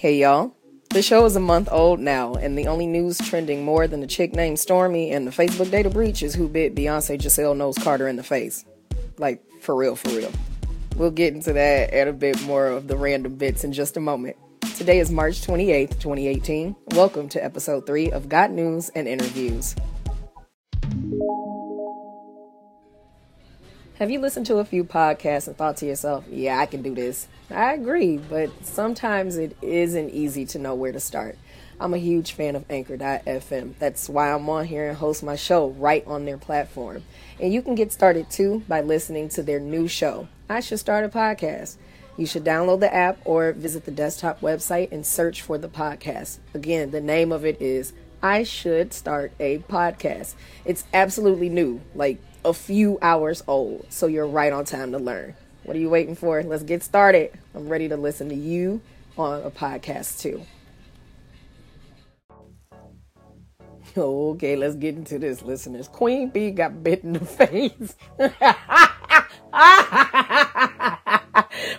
Hey y'all. The show is a month old now, and the only news trending more than the chick named Stormy and the Facebook data breach is who bit Beyonce Giselle Knowles Carter in the face. Like, for real, for real. We'll get into that and a bit more of the random bits in just a moment. Today is March 28th, 2018. Welcome to episode 3 of Got News and Interviews. Have you listened to a few podcasts and thought to yourself, yeah, I can do this? I agree, but sometimes it isn't easy to know where to start. I'm a huge fan of Anchor.fm. That's why I'm on here and host my show right on their platform. And you can get started too by listening to their new show, I Should Start a Podcast. You should download the app or visit the desktop website and search for the podcast. Again, the name of it is I Should Start a Podcast. It's absolutely new, like a few hours old, so you're right on time to learn. What are you waiting for? Let's get started. I'm ready to listen to you on a podcast too. Okay, let's get into this, listeners. Queen Bey got bit in the face.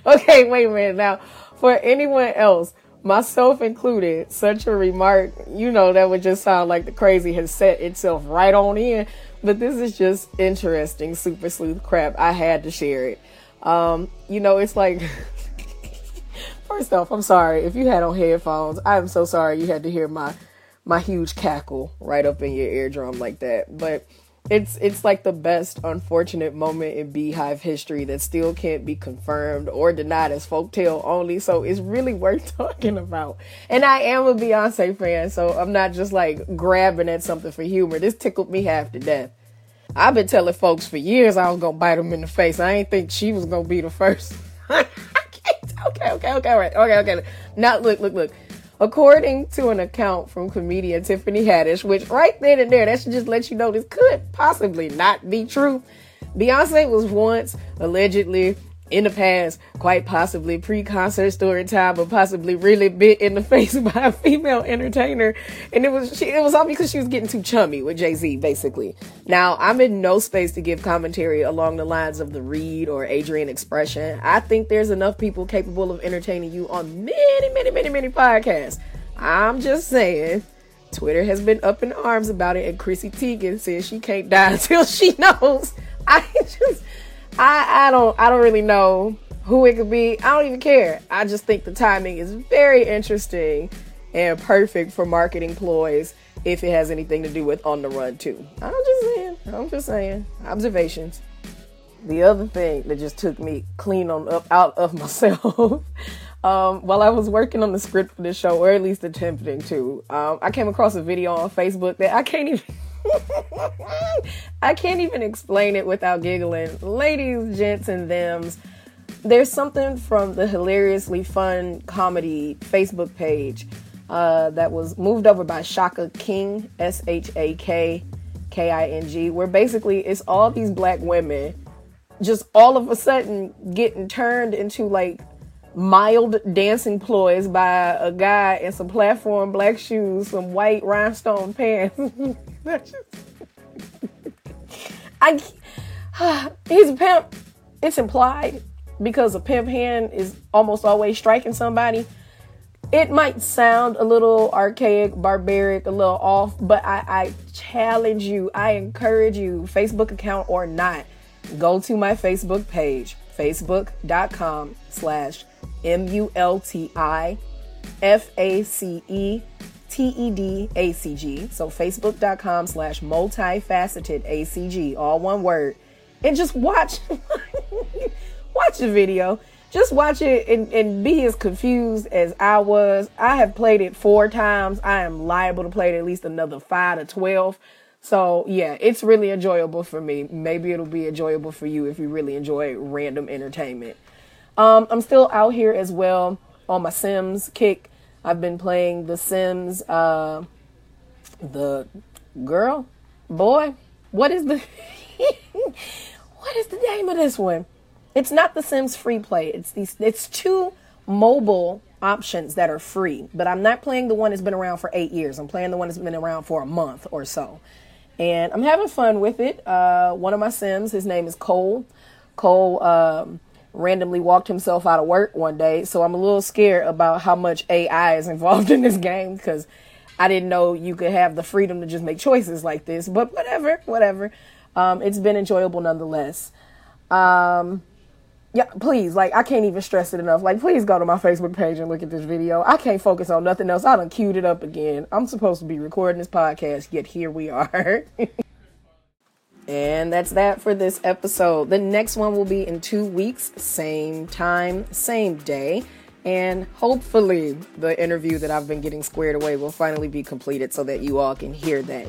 okay, wait a minute. Now, for anyone else, myself included, such a remark, you know, that would just sound like the crazy has set itself right on in. But this is just interesting, super sleuth crap. I had to share it. Um, you know, it's like, first off, I'm sorry if you had on headphones. I'm so sorry you had to hear my my huge cackle right up in your eardrum like that. But it's it's like the best unfortunate moment in BeyHive history that still can't be confirmed or denied as folktale only. So it's really worth talking about. And I am a Beyonce fan, so I'm not just like grabbing at something for humor. This tickled me half to death. I've been telling folks for years I was gonna bite them in the face. I ain't think she was gonna be the first. okay, okay, okay, all right, okay, okay. Now look, look, look. According to an account from comedian Tiffany Haddish, which right then and there, that should just let you know this could possibly not be true. Beyonce was once allegedly in the past, quite possibly pre-concert story time, but possibly really bit in the face by a female entertainer, and it was she, it was all because she was getting too chummy with Jay Z, basically. Now I'm in no space to give commentary along the lines of the Reed or Adrian expression. I think there's enough people capable of entertaining you on many, many, many, many podcasts. I'm just saying. Twitter has been up in arms about it, and Chrissy Teigen says she can't die until she knows. I just I, I don't I don't really know who it could be. I don't even care. I just think the timing is very interesting and perfect for marketing ploys if it has anything to do with on the run too. I'm just saying. I'm just saying. Observations. The other thing that just took me clean on up out of myself. um, while I was working on the script for this show, or at least attempting to, um, I came across a video on Facebook that I can't even I can't even explain it without giggling. Ladies, gents, and thems, there's something from the hilariously fun comedy Facebook page uh, that was moved over by Shaka King, S H A K K I N G, where basically it's all these black women just all of a sudden getting turned into like mild dancing ploys by a guy in some platform black shoes, some white rhinestone pants. I he's a pimp. It's implied because a pimp hand is almost always striking somebody. It might sound a little archaic, barbaric, a little off, but I, I challenge you, I encourage you, Facebook account or not, go to my Facebook page, facebook.com slash M U L T I F A C E T E D A C G. So facebook.com slash multifaceted ACG, all one word. And just watch watch the video. Just watch it and, and be as confused as I was. I have played it four times. I am liable to play it at least another five to twelve. So yeah, it's really enjoyable for me. Maybe it'll be enjoyable for you if you really enjoy random entertainment. Um, I'm still out here as well on my Sims kick. I've been playing The Sims. Uh, the girl, boy, what is the what is the name of this one? It's not The Sims FreePlay. It's these. It's two mobile options that are free, but I'm not playing the one that's been around for eight years. I'm playing the one that's been around for a month or so, and I'm having fun with it. Uh, one of my Sims, his name is Cole. Cole. Um, randomly walked himself out of work one day. So I'm a little scared about how much AI is involved in this game because I didn't know you could have the freedom to just make choices like this. But whatever, whatever. Um, it's been enjoyable nonetheless. Um, yeah, please, like I can't even stress it enough. Like, please go to my Facebook page and look at this video. I can't focus on nothing else. I done queued it up again. I'm supposed to be recording this podcast, yet here we are. and that's that for this episode. The next one will be in two weeks, same time, same day. And hopefully, the interview that I've been getting squared away will finally be completed so that you all can hear that.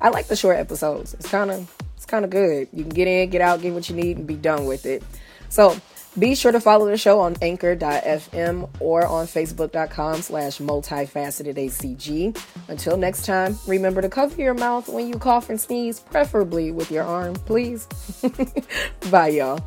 I like the short episodes. It's kind of it's kind of good. You can get in, get out, get what you need, and be done with it. So be sure to follow the show on anchor.fm or on facebook.com slash multifaceted ACG. Until next time, remember to cover your mouth when you cough and sneeze, preferably with your arm, please. Bye, y'all.